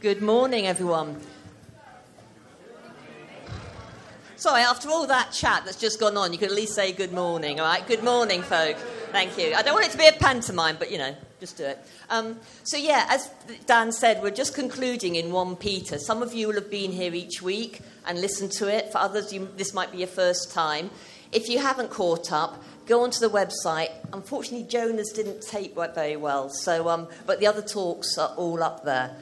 Good morning, everyone. Sorry, after all that chat that's just gone on, you could at least say good morning, all right? Good morning, folk. Thank you. I don't want it to be a pantomime, but you know, just do it. Um, so, yeah, as Dan said, we're just concluding in 1 Peter. Some of you will have been here each week and listened to it. For others, you, this might be your first time. If you haven't caught up, go onto the website. Unfortunately, Jonas didn't tape very well, so, um, but the other talks are all up there.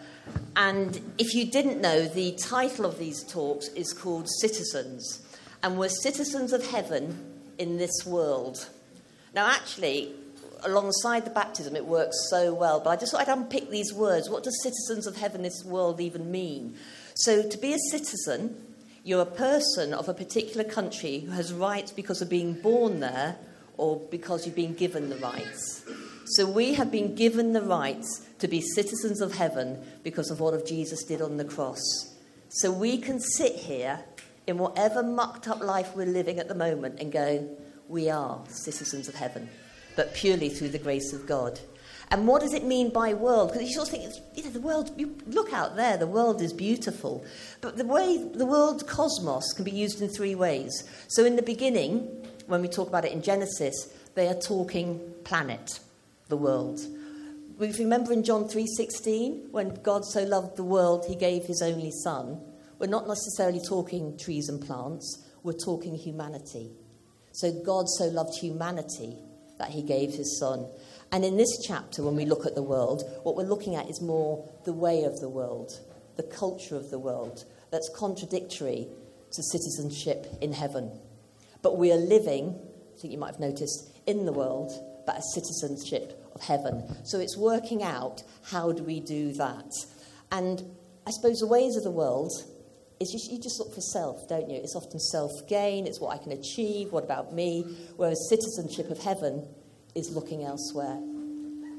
And if you didn't know, the title of these talks is called Citizens. And we're citizens of heaven in this world. Now, actually, alongside the baptism, it works so well, but I just thought I'd unpick these words. What does citizens of heaven in this world even mean? So, to be a citizen, you're a person of a particular country who has rights because of being born there or because you've been given the rights. So we have been given the rights to be citizens of heaven because of what of Jesus did on the cross. So we can sit here in whatever mucked up life we're living at the moment and go, we are citizens of heaven, but purely through the grace of God. And what does it mean by world? Because you sort of think, you know, the world, you look out there, the world is beautiful. But the way the world cosmos can be used in three ways. So in the beginning, when we talk about it in Genesis, they are talking planet the world. We remember in John 3:16 when God so loved the world he gave his only son. We're not necessarily talking trees and plants, we're talking humanity. So God so loved humanity that he gave his son. And in this chapter when we look at the world, what we're looking at is more the way of the world, the culture of the world that's contradictory to citizenship in heaven. But we are living, I think you might have noticed, in the world, but a citizenship of heaven. So it's working out how do we do that. And I suppose the ways of the world is you, you just look for self, don't you? It's often self gain, it's what I can achieve, what about me? Whereas citizenship of heaven is looking elsewhere.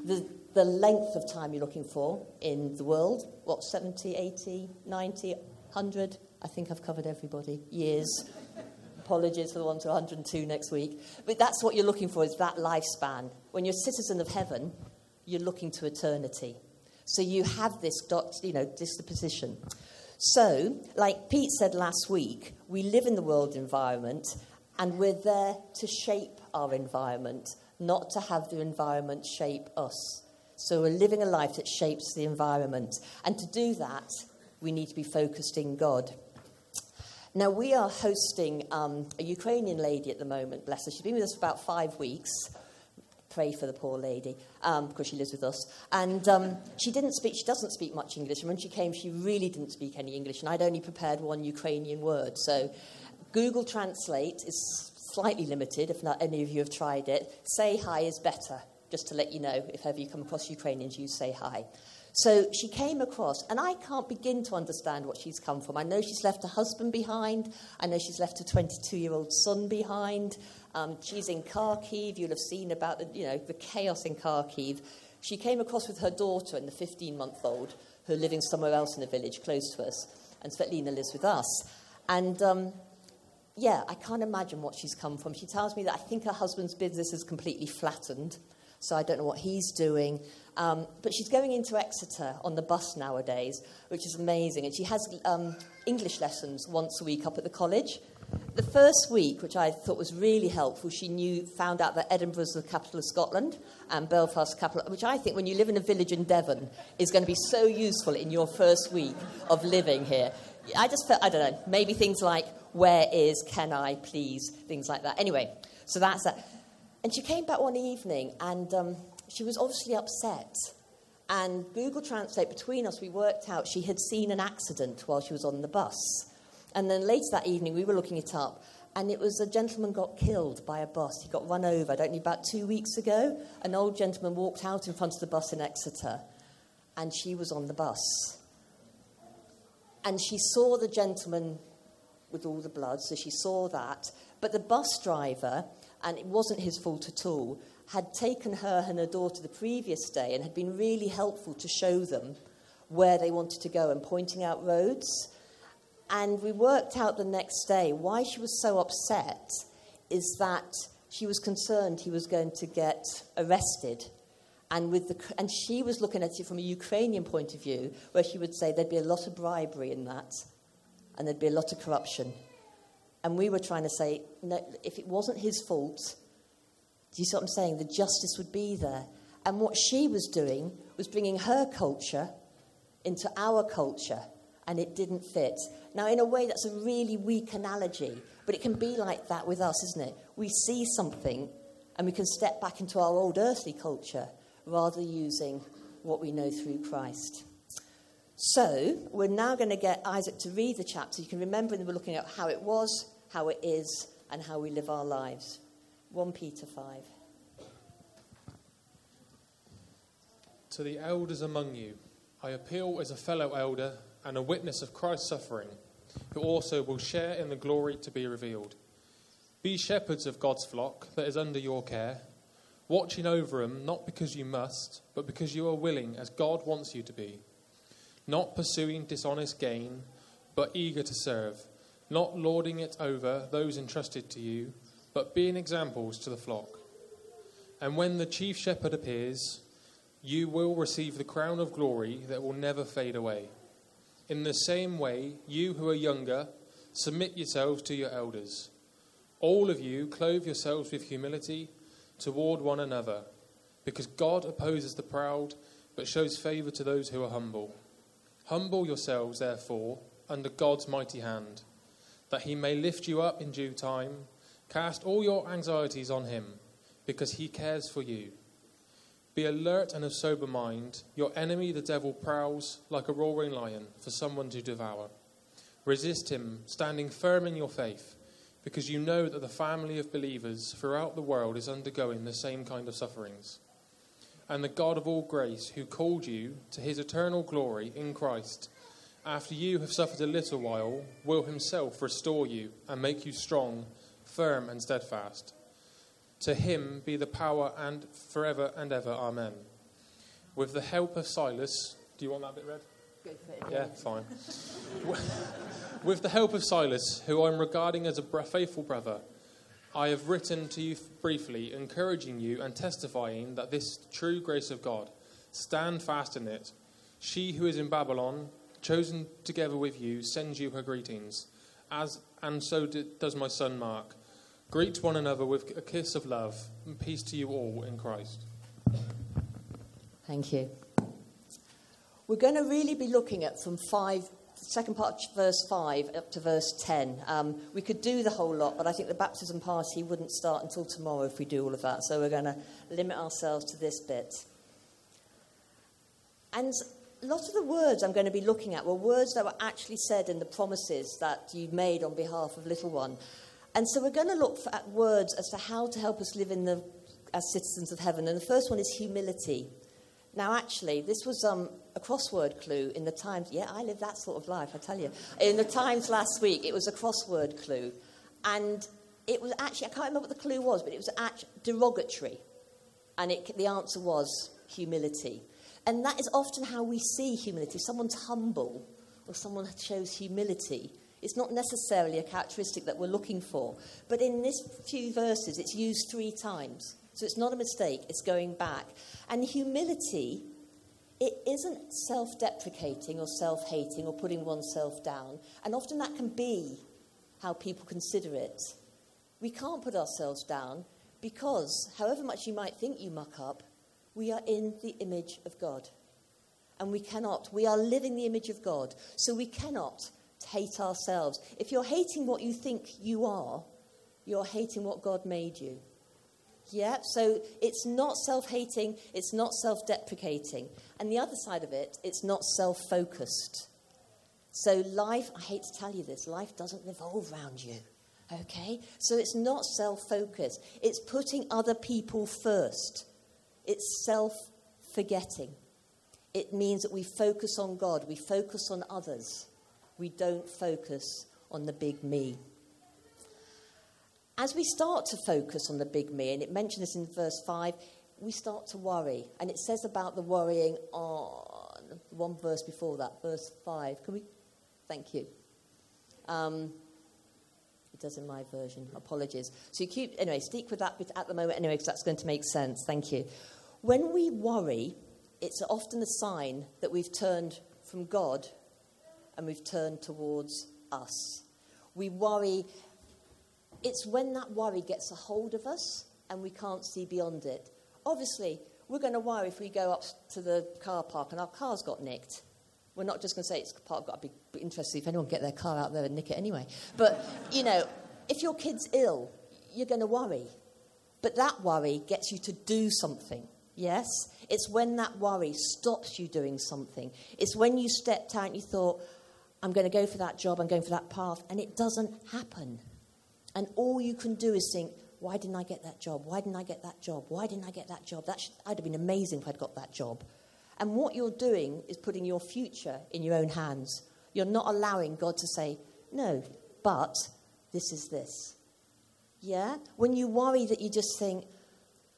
The, the length of time you're looking for in the world, what, 70, 80, 90, 100? I think I've covered everybody. Years. Apologies for the one to 102 next week. But that's what you're looking for, is that lifespan. When you're a citizen of heaven, you're looking to eternity. So you have this, you know, disposition. So, like Pete said last week, we live in the world environment and we're there to shape our environment, not to have the environment shape us. So we're living a life that shapes the environment. And to do that, we need to be focused in God. Now, we are hosting um, a Ukrainian lady at the moment, bless her. She's been with us for about five weeks. Pray for the poor lady, um, because she lives with us. And um, she didn't speak, she doesn't speak much English. And when she came, she really didn't speak any English. And I'd only prepared one Ukrainian word. So Google Translate is slightly limited, if not any of you have tried it. Say hi is better, just to let you know. If ever you come across Ukrainians, you say hi. So she came across, and I can't begin to understand what she's come from. I know she's left her husband behind. I know she's left her 22 year old son behind. Um, she's in Kharkiv. You'll have seen about the, you know, the chaos in Kharkiv. She came across with her daughter and the 15 month old who are living somewhere else in the village close to us. And Svetlina lives with us. And um, yeah, I can't imagine what she's come from. She tells me that I think her husband's business is completely flattened. So I don't know what he's doing. Um, but she's going into Exeter on the bus nowadays, which is amazing. And she has um, English lessons once a week up at the college. The first week, which I thought was really helpful, she knew, found out that Edinburgh is the capital of Scotland and Belfast capital, which I think when you live in a village in Devon is going to be so useful in your first week of living here. I just felt, I don't know, maybe things like, where is, can I, please, things like that. Anyway, so that's that. And she came back one evening and um, she was obviously upset. And Google Translate, between us, we worked out she had seen an accident while she was on the bus. And then later that evening, we were looking it up, and it was a gentleman got killed by a bus. He got run over, I don't know, about two weeks ago. An old gentleman walked out in front of the bus in Exeter, and she was on the bus. And she saw the gentleman with all the blood, so she saw that. But the bus driver, and it wasn't his fault at all, had taken her and her daughter the previous day and had been really helpful to show them where they wanted to go and pointing out roads. And we worked out the next day why she was so upset is that she was concerned he was going to get arrested. And, with the, and she was looking at it from a Ukrainian point of view, where she would say there'd be a lot of bribery in that, and there'd be a lot of corruption. And we were trying to say, no, if it wasn't his fault, do you see what I'm saying? The justice would be there. And what she was doing was bringing her culture into our culture, and it didn't fit. Now, in a way, that's a really weak analogy, but it can be like that with us, isn't it? We see something and we can step back into our old earthly culture rather using what we know through Christ. So, we're now going to get Isaac to read the chapter. You can remember that we're looking at how it was, how it is, and how we live our lives. 1 Peter 5. To the elders among you, I appeal as a fellow elder and a witness of Christ's suffering, who also will share in the glory to be revealed. Be shepherds of God's flock that is under your care, watching over them not because you must, but because you are willing, as God wants you to be. Not pursuing dishonest gain, but eager to serve, not lording it over those entrusted to you, but being examples to the flock. And when the chief shepherd appears, you will receive the crown of glory that will never fade away. In the same way, you who are younger, submit yourselves to your elders. All of you, clothe yourselves with humility toward one another, because God opposes the proud, but shows favor to those who are humble. Humble yourselves, therefore, under God's mighty hand, that he may lift you up in due time. Cast all your anxieties on him, because he cares for you. Be alert and of sober mind. Your enemy, the devil, prowls like a roaring lion for someone to devour. Resist him, standing firm in your faith, because you know that the family of believers throughout the world is undergoing the same kind of sufferings. And the God of all grace, who called you to his eternal glory in Christ, after you have suffered a little while, will himself restore you and make you strong, firm, and steadfast. To him be the power and forever and ever. Amen. With the help of Silas, do you want that bit read? Yeah, fine. With the help of Silas, who I'm regarding as a faithful brother, I have written to you briefly, encouraging you and testifying that this true grace of God, stand fast in it. She who is in Babylon, chosen together with you, sends you her greetings, as and so does my son Mark. Greet one another with a kiss of love, and peace to you all in Christ. Thank you. We're going to really be looking at from five, second part, verse 5 up to verse 10. Um, we could do the whole lot, but I think the baptism party wouldn't start until tomorrow if we do all of that. So we're going to limit ourselves to this bit. And a lot of the words I'm going to be looking at were words that were actually said in the promises that you made on behalf of little one. And so we're going to look at words as to how to help us live in the, as citizens of heaven. And the first one is humility. Now, actually, this was um, a crossword clue in the Times. Yeah, I live that sort of life, I tell you. In the Times last week, it was a crossword clue. And it was actually, I can't remember what the clue was, but it was actually derogatory. And it, the answer was humility. And that is often how we see humility. If someone's humble or someone shows humility, it's not necessarily a characteristic that we're looking for. But in this few verses, it's used three times. So it's not a mistake, it's going back. And humility, it isn't self deprecating or self hating or putting oneself down. And often that can be how people consider it. We can't put ourselves down because, however much you might think you muck up, we are in the image of God. And we cannot, we are living the image of God. So we cannot hate ourselves. If you're hating what you think you are, you're hating what God made you. Yeah, so it's not self hating, it's not self deprecating. And the other side of it, it's not self focused. So life, I hate to tell you this, life doesn't revolve around you. Okay? So it's not self focused, it's putting other people first. It's self forgetting. It means that we focus on God, we focus on others we don't focus on the big me. As we start to focus on the big me, and it mentions this in verse 5, we start to worry. And it says about the worrying on one verse before that, verse 5. Can we? Thank you. Um, it does in my version. Apologies. So you keep, anyway, stick with that bit at the moment anyway, because that's going to make sense. Thank you. When we worry, it's often a sign that we've turned from God and we've turned towards us. We worry, it's when that worry gets a hold of us and we can't see beyond it. Obviously, we're going to worry if we go up to the car park and our car's got nicked. We're not just going to say it's parked. Got to be interested if anyone get their car out there and nick it anyway. But you know, if your kid's ill, you're going to worry. But that worry gets you to do something. Yes? It's when that worry stops you doing something. It's when you stepped out and you thought, I'm going to go for that job, I'm going for that path, and it doesn't happen. And all you can do is think, why didn't I get that job? Why didn't I get that job? Why didn't I get that job? That should, I'd have been amazing if I'd got that job. And what you're doing is putting your future in your own hands. You're not allowing God to say, no, but this is this. Yeah? When you worry that you just think,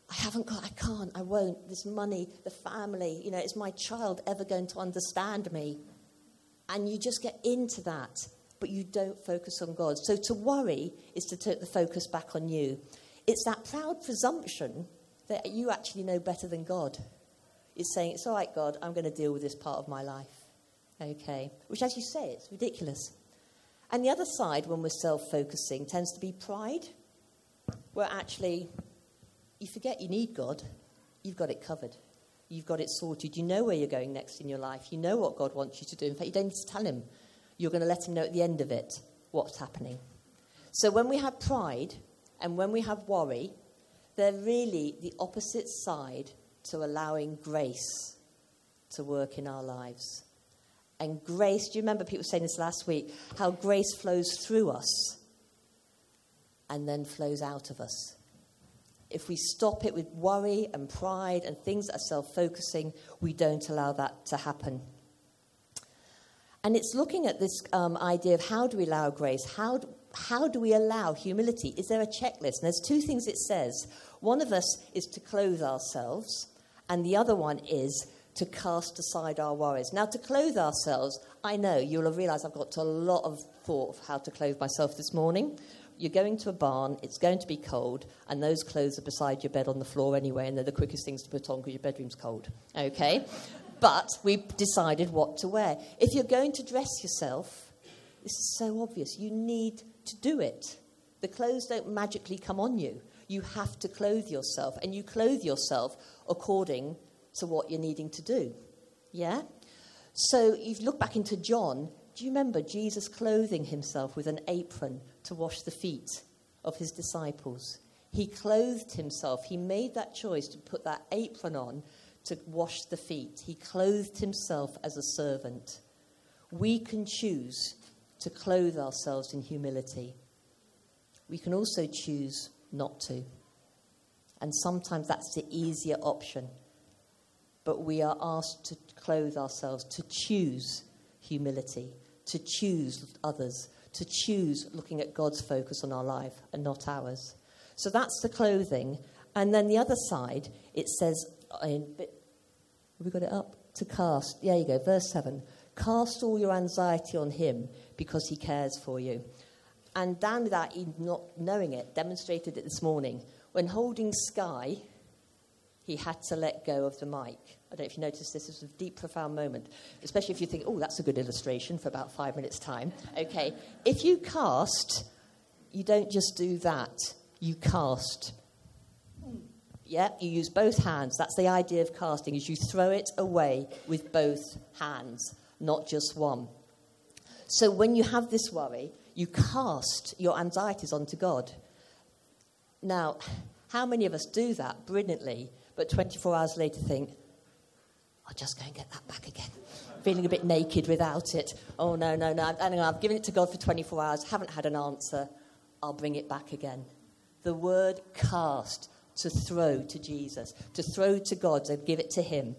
I haven't got, I can't, I won't, this money, the family, you know, is my child ever going to understand me? And you just get into that but you don't focus on God. So to worry is to take the focus back on you. It's that proud presumption that you actually know better than God. It's saying, It's all right, God, I'm going to deal with this part of my life. Okay. Which, as you say, it's ridiculous. And the other side, when we're self focusing, tends to be pride, where actually you forget you need God, you've got it covered. You've got it sorted. You know where you're going next in your life. You know what God wants you to do. In fact, you don't need to tell Him you're going to let him know at the end of it what's happening. So when we have pride and when we have worry, they're really the opposite side to allowing grace to work in our lives. And grace, do you remember people saying this last week? How grace flows through us and then flows out of us. If we stop it with worry and pride and things that are self focusing, we don't allow that to happen. And it's looking at this um, idea of how do we allow grace? How do, how do we allow humility? Is there a checklist? And there's two things it says. One of us is to clothe ourselves, and the other one is to cast aside our worries. Now, to clothe ourselves, I know you'll have realized I've got a lot of thought of how to clothe myself this morning. You're going to a barn, it's going to be cold, and those clothes are beside your bed on the floor anyway, and they're the quickest things to put on because your bedroom's cold. Okay? but we've decided what to wear. If you're going to dress yourself, this is so obvious. You need to do it. The clothes don't magically come on you. You have to clothe yourself, and you clothe yourself according to what you're needing to do. Yeah? So you look back into John. Do you remember Jesus clothing himself with an apron to wash the feet of his disciples? He clothed himself. He made that choice to put that apron on to wash the feet. He clothed himself as a servant. We can choose to clothe ourselves in humility. We can also choose not to. And sometimes that's the easier option. But we are asked to clothe ourselves, to choose humility, to choose others, to choose looking at God's focus on our life and not ours. So that's the clothing. And then the other side, it says, uh, in, have we got it up? To cast. There you go, verse 7. Cast all your anxiety on him because he cares for you. And Dan, without even not knowing it, demonstrated it this morning. When holding Sky, he had to let go of the mic. I don't know if you noticed this, this was a deep, profound moment, especially if you think, oh, that's a good illustration for about five minutes' time. Okay, if you cast, you don't just do that, you cast. Yeah, you use both hands. That's the idea of casting, is you throw it away with both hands, not just one. So when you have this worry, you cast your anxieties onto God. Now, how many of us do that brilliantly, but 24 hours later think, I'll just go and get that back again. Feeling a bit naked without it. Oh, no, no, no. I've given it to God for 24 hours, haven't had an answer. I'll bring it back again. The word cast to throw to Jesus, to throw to God, to give it to Him.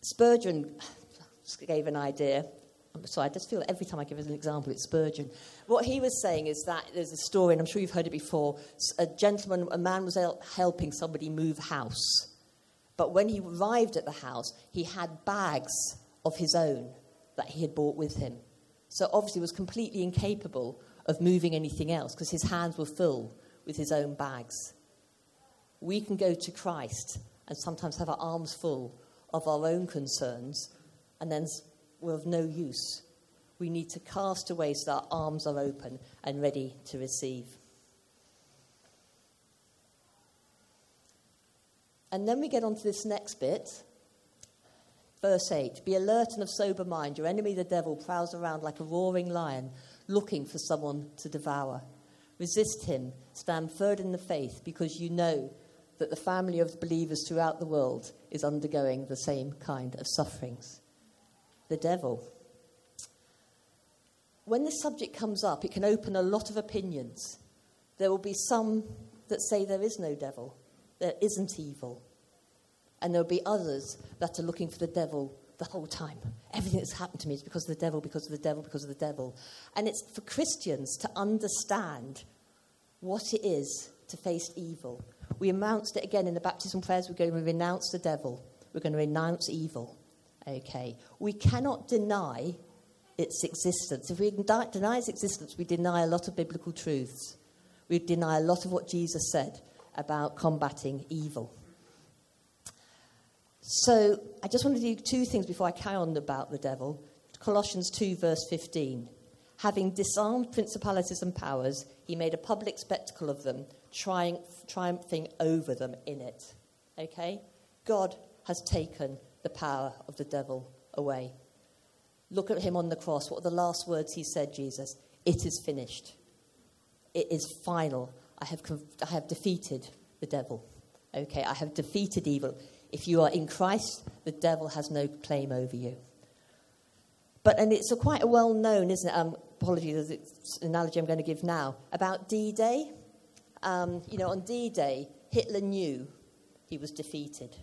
Spurgeon gave an idea. So I just feel every time I give an example, it's Spurgeon. What he was saying is that there's a story, and I'm sure you've heard it before. A gentleman, a man was helping somebody move house. But when he arrived at the house, he had bags of his own that he had brought with him. So obviously was completely incapable of moving anything else because his hands were full with his own bags. we can go to Christ and sometimes have our arms full of our own concerns and then we're of no use. We need to cast away so our arms are open and ready to receive. And then we get on to this next bit. Verse 8 Be alert and of sober mind. Your enemy, the devil, prowls around like a roaring lion, looking for someone to devour. Resist him, stand firm in the faith, because you know that the family of believers throughout the world is undergoing the same kind of sufferings. The devil. When this subject comes up, it can open a lot of opinions. There will be some that say there is no devil, there isn't evil. And there will be others that are looking for the devil the whole time. Everything that's happened to me is because of the devil, because of the devil, because of the devil. And it's for Christians to understand what it is to face evil. We announced it again in the baptism prayers. We're going to renounce the devil. We're going to renounce evil. Okay. We cannot deny its existence. If we deny its existence, we deny a lot of biblical truths. We deny a lot of what Jesus said about combating evil. So I just want to do two things before I carry on about the devil. Colossians 2, verse 15. Having disarmed principalities and powers, he made a public spectacle of them, triumph, triumphing over them in it. Okay? God has taken the power of the devil away. Look at him on the cross. What are the last words he said, Jesus? It is finished. It is final. I have, I have defeated the devil. Okay, I have defeated evil. If you are in Christ, the devil has no claim over you. But, and it's a quite a well known, isn't it? Um, apologies, it's an analogy I'm going to give now, about D Day. Um, you know, on D Day, Hitler knew he was defeated.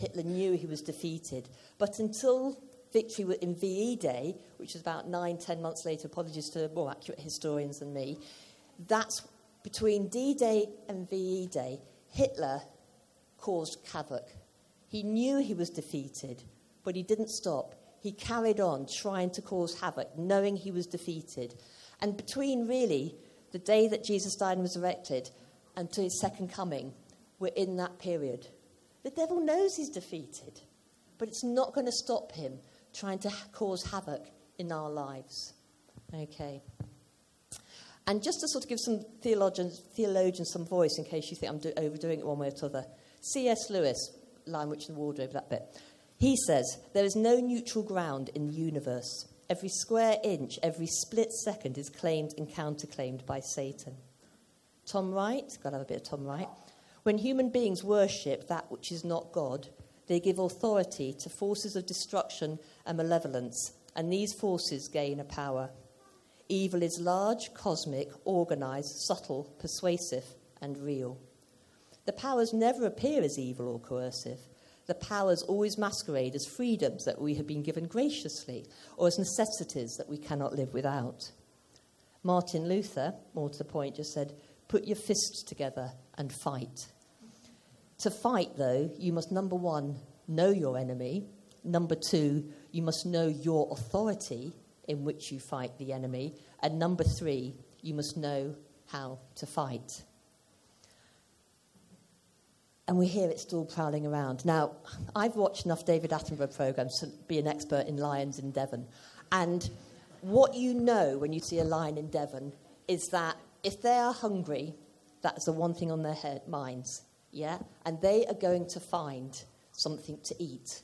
Hitler knew he was defeated. But until victory in VE Day, which was about nine, ten months later, apologies to more accurate historians than me, that's between D Day and VE Day, Hitler caused havoc. He knew he was defeated, but he didn't stop. He carried on trying to cause havoc, knowing he was defeated. And between really the day that Jesus died and resurrected and to his second coming, we're in that period. The devil knows he's defeated, but it's not going to stop him trying to cause havoc in our lives. Okay. And just to sort of give some theologians, theologians some voice in case you think I'm do- overdoing it one way or the other, C.S. Lewis, Witch, and the Wardrobe, that bit, he says, There is no neutral ground in the universe. Every square inch, every split second is claimed and counterclaimed by Satan. Tom Wright, got to have a bit of Tom Wright. When human beings worship that which is not God, they give authority to forces of destruction and malevolence, and these forces gain a power. Evil is large, cosmic, organized, subtle, persuasive, and real. The powers never appear as evil or coercive. The powers always masquerade as freedoms that we have been given graciously or as necessities that we cannot live without. Martin Luther, more to the point, just said, Put your fists together and fight. To fight, though, you must, number one, know your enemy. Number two, you must know your authority in which you fight the enemy. And number three, you must know how to fight. And we hear it still prowling around. Now, I've watched enough David Attenborough programs to be an expert in lions in Devon. And what you know when you see a lion in Devon is that if they are hungry, that's the one thing on their head, minds, yeah? And they are going to find something to eat.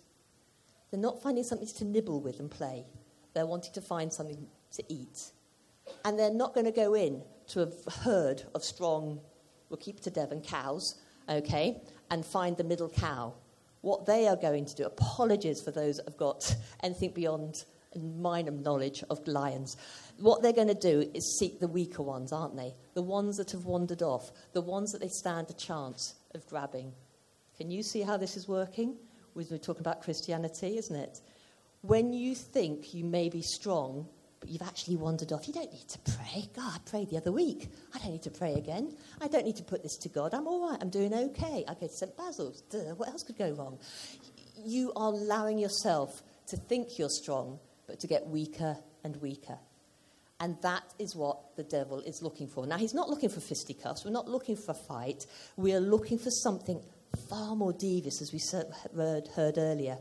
They're not finding something to nibble with and play. They're wanting to find something to eat. And they're not going to go in to a herd of strong, we'll keep to Devon, cows, okay, and find the middle cow. What they are going to do, apologies for those that have got anything beyond minor knowledge of lions. What they're going to do is seek the weaker ones, aren't they? The ones that have wandered off, the ones that they stand a chance of grabbing. Can you see how this is working? We're talking about Christianity, isn't it? When you think you may be strong, but you've actually wandered off. You don't need to pray. God, I prayed the other week. I don't need to pray again. I don't need to put this to God. I'm all right. I'm doing okay. I go to St. Basil's. Duh, what else could go wrong? You are allowing yourself to think you're strong, but to get weaker and weaker. And that is what the devil is looking for. Now, he's not looking for fisticuffs. We're not looking for a fight. We are looking for something far more devious, as we heard, earlier.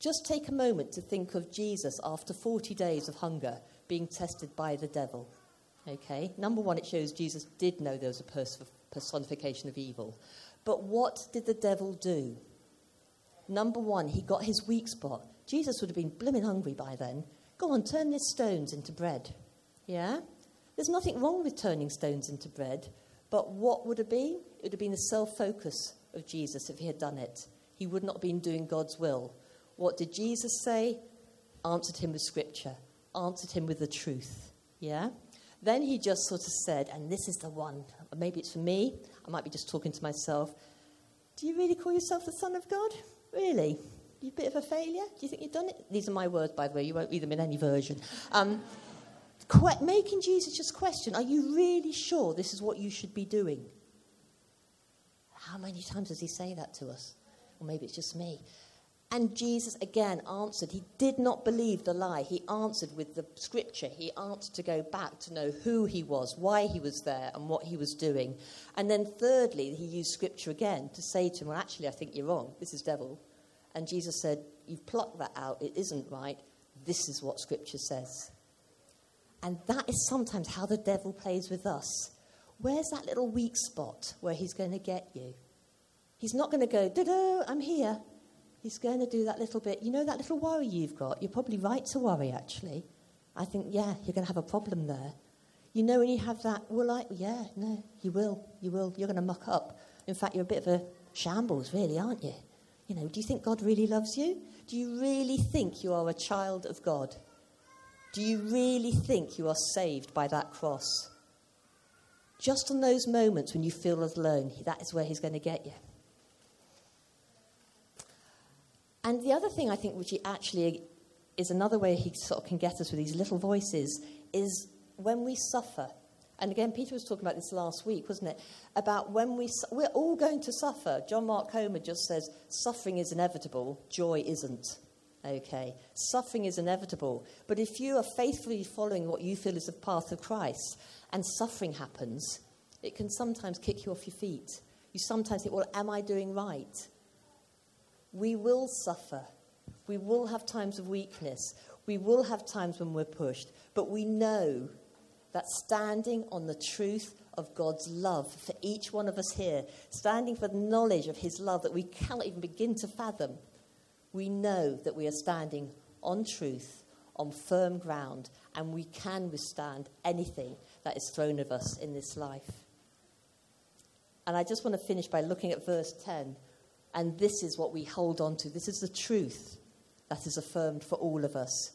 Just take a moment to think of Jesus after 40 days of hunger being tested by the devil. Okay? Number one, it shows Jesus did know there was a personification of evil. But what did the devil do? Number one, he got his weak spot. Jesus would have been blimmin' hungry by then. Go on, turn these stones into bread. Yeah? There's nothing wrong with turning stones into bread, but what would it be? It would have been the self focus of Jesus if he had done it. He would not have been doing God's will. What did Jesus say? Answered him with scripture, answered him with the truth. Yeah? Then he just sort of said, and this is the one, maybe it's for me, I might be just talking to myself. Do you really call yourself the Son of God? Really? You a bit of a failure? Do you think you've done it? These are my words, by the way. You won't read them in any version. Um, que- making Jesus just question, are you really sure this is what you should be doing? How many times does he say that to us? Or maybe it's just me. And Jesus again answered. He did not believe the lie. He answered with the scripture. He answered to go back to know who he was, why he was there, and what he was doing. And then, thirdly, he used scripture again to say to him, Well, actually, I think you're wrong. This is devil. And Jesus said, You've plucked that out. It isn't right. This is what scripture says. And that is sometimes how the devil plays with us. Where's that little weak spot where he's going to get you? He's not going to go, da I'm here. He's going to do that little bit. You know that little worry you've got? You're probably right to worry, actually. I think, yeah, you're going to have a problem there. You know when you have that, well, I, yeah, no, you will, you will. You're going to muck up. In fact, you're a bit of a shambles, really, aren't you? You know, do you think God really loves you? Do you really think you are a child of God? Do you really think you are saved by that cross? Just on those moments when you feel alone, that is where He's going to get you. And the other thing I think, which he actually is another way he sort of can get us with these little voices, is when we suffer. And again, Peter was talking about this last week, wasn't it? About when we, we're all going to suffer. John Mark Comer just says, suffering is inevitable, joy isn't. Okay, suffering is inevitable. But if you are faithfully following what you feel is the path of Christ and suffering happens, it can sometimes kick you off your feet. You sometimes think, well, am I doing right? we will suffer. We will have times of weakness. We will have times when we're pushed. But we know that standing on the truth of God's love for each one of us here, standing for the knowledge of His love that we cannot even begin to fathom, we know that we are standing on truth, on firm ground, and we can withstand anything that is thrown at us in this life. And I just want to finish by looking at verse 10 and this is what we hold on to. This is the truth that is affirmed for all of us.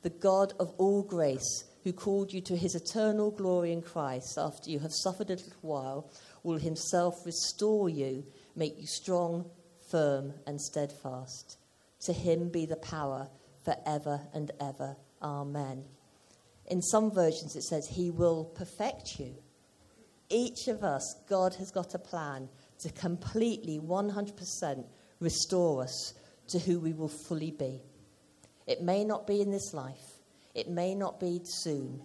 The God of all grace, who called you to his eternal glory in Christ after you have suffered a little while, will himself restore you, make you strong, firm, and steadfast. To him be the power forever and ever. Amen. In some versions, it says, He will perfect you. Each of us, God has got a plan to completely, 100% restore us to who we will fully be. It may not be in this life, it may not be soon,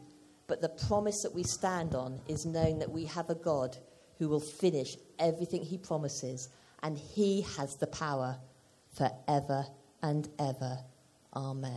but the promise that we stand on is knowing that we have a God who will finish everything he promises, and he has the power forever and ever. Amen.